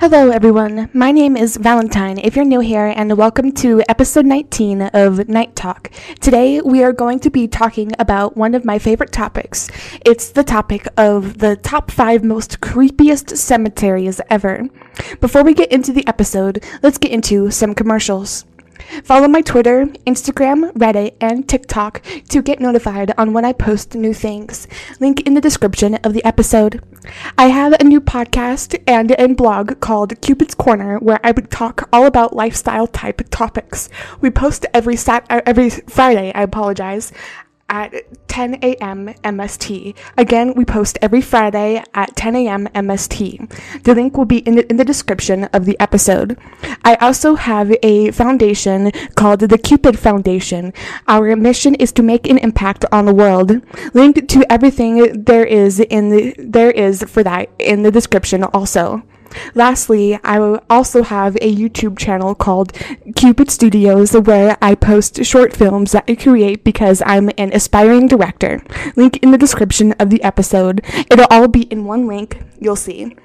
Hello, everyone. My name is Valentine, if you're new here, and welcome to episode 19 of Night Talk. Today, we are going to be talking about one of my favorite topics. It's the topic of the top five most creepiest cemeteries ever. Before we get into the episode, let's get into some commercials. Follow my Twitter, Instagram, Reddit, and TikTok to get notified on when I post new things. Link in the description of the episode. I have a new podcast and a blog called Cupid's Corner where I would talk all about lifestyle type topics. We post every sat- every Friday, I apologize at 10 a.m. MST. Again, we post every Friday at 10 a.m. MST. The link will be in the, in the description of the episode. I also have a foundation called the Cupid Foundation. Our mission is to make an impact on the world. Linked to everything there is in the there is for that in the description also. Lastly, I also have a YouTube channel called Cupid Studios where I post short films that I create because I'm an aspiring director. Link in the description of the episode. It'll all be in one link, you'll see.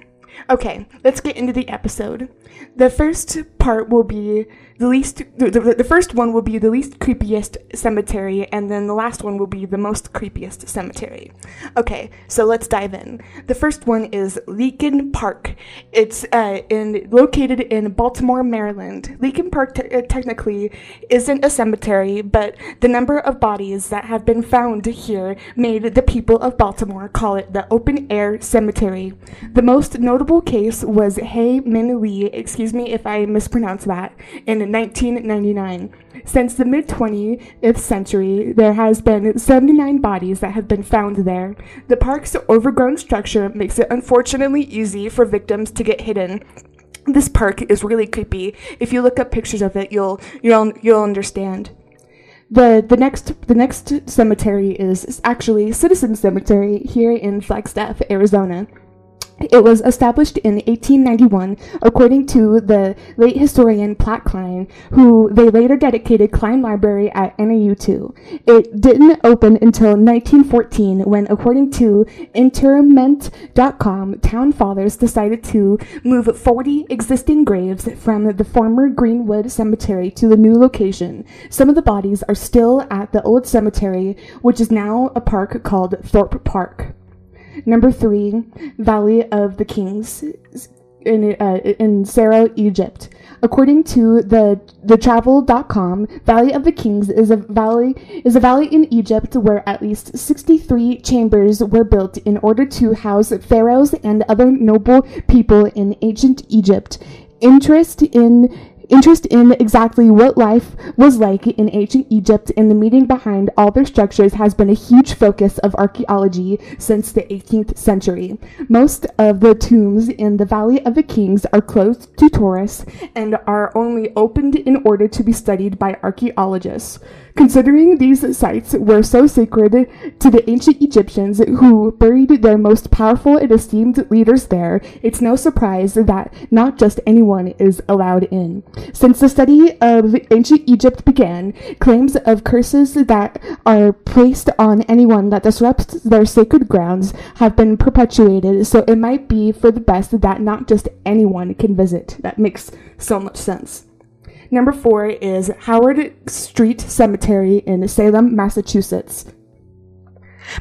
Okay, let's get into the episode. The first part will be the least, the, the, the, first one will be the least creepiest cemetery, and then the last one will be the most creepiest cemetery. Okay, so let's dive in. The first one is Leakin Park. It's uh, in located in Baltimore, Maryland. Leakin Park te- uh, technically isn't a cemetery, but the number of bodies that have been found here made the people of Baltimore call it the open air cemetery. The most notable case was Hae Min Lee, excuse me if I mispronounce that, in 1999. Since the mid 20th century, there has been 79 bodies that have been found there. The park's overgrown structure makes it unfortunately easy for victims to get hidden. This park is really creepy. If you look up pictures of it, you'll you'll you'll understand. The the next the next cemetery is actually Citizen Cemetery here in Flagstaff, Arizona. It was established in 1891 according to the late historian Platt Cline, who they later dedicated Cline Library at NAU to. It didn't open until 1914 when, according to interment.com, town fathers decided to move 40 existing graves from the former Greenwood Cemetery to the new location. Some of the bodies are still at the old cemetery, which is now a park called Thorpe Park. Number three, Valley of the Kings in, uh, in Cairo, Egypt. According to the thetravel.com, Valley of the Kings is a valley is a valley in Egypt where at least 63 chambers were built in order to house pharaohs and other noble people in ancient Egypt. Interest in Interest in exactly what life was like in ancient Egypt and the meaning behind all their structures has been a huge focus of archaeology since the 18th century. Most of the tombs in the Valley of the Kings are closed to tourists and are only opened in order to be studied by archaeologists. Considering these sites were so sacred to the ancient Egyptians who buried their most powerful and esteemed leaders there, it's no surprise that not just anyone is allowed in. Since the study of ancient Egypt began, claims of curses that are placed on anyone that disrupts their sacred grounds have been perpetuated, so it might be for the best that not just anyone can visit. That makes so much sense. Number four is Howard Street Cemetery in Salem, Massachusetts.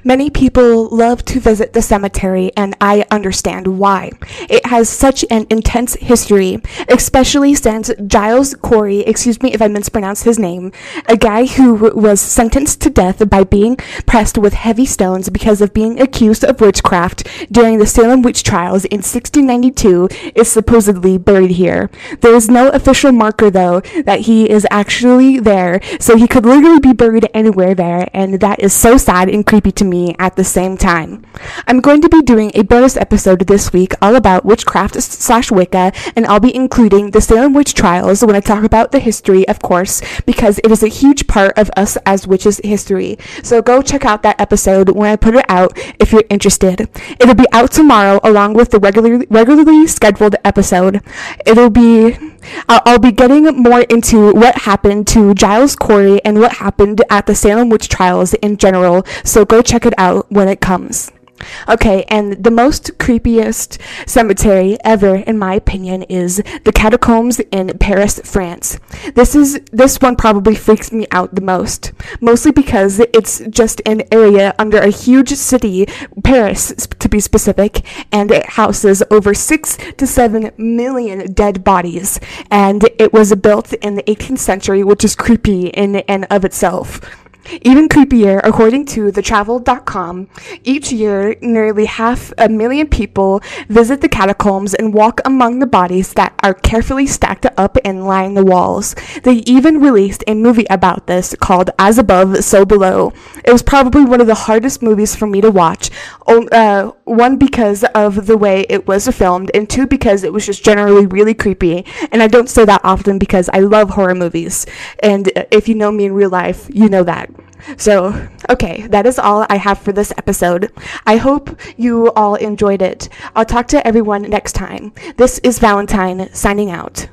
Many people love to visit the cemetery, and I understand why. It has such an intense history, especially since Giles Corey, excuse me if I mispronounce his name, a guy who was sentenced to death by being pressed with heavy stones because of being accused of witchcraft during the Salem witch trials in 1692, is supposedly buried here. There is no official marker, though, that he is actually there, so he could literally be buried anywhere there, and that is so sad and creepy to me at the same time. I'm going to be doing a bonus episode this week all about witchcraft slash Wicca, and I'll be including the Salem witch trials when I talk about the history, of course, because it is a huge part of us as witches history. So go check out that episode when I put it out if you're interested. It'll be out tomorrow along with the regularly regularly scheduled episode. It'll be I'll, I'll be getting more into what happened to Giles Corey and what happened at the Salem witch trials in general. So go check it out when it comes. Okay, and the most creepiest cemetery ever, in my opinion, is the catacombs in Paris, France. This is this one probably freaks me out the most, mostly because it's just an area under a huge city, Paris to be specific, and it houses over six to seven million dead bodies. And it was built in the 18th century, which is creepy in and of itself. Even creepier, according to thetravel.com, each year nearly half a million people visit the catacombs and walk among the bodies that are carefully stacked up and line the walls. They even released a movie about this called As Above, So Below. It was probably one of the hardest movies for me to watch. Uh, one, because of the way it was filmed, and two, because it was just generally really creepy. And I don't say that often because I love horror movies. And if you know me in real life, you know that. So, okay, that is all I have for this episode. I hope you all enjoyed it. I'll talk to everyone next time. This is Valentine signing out.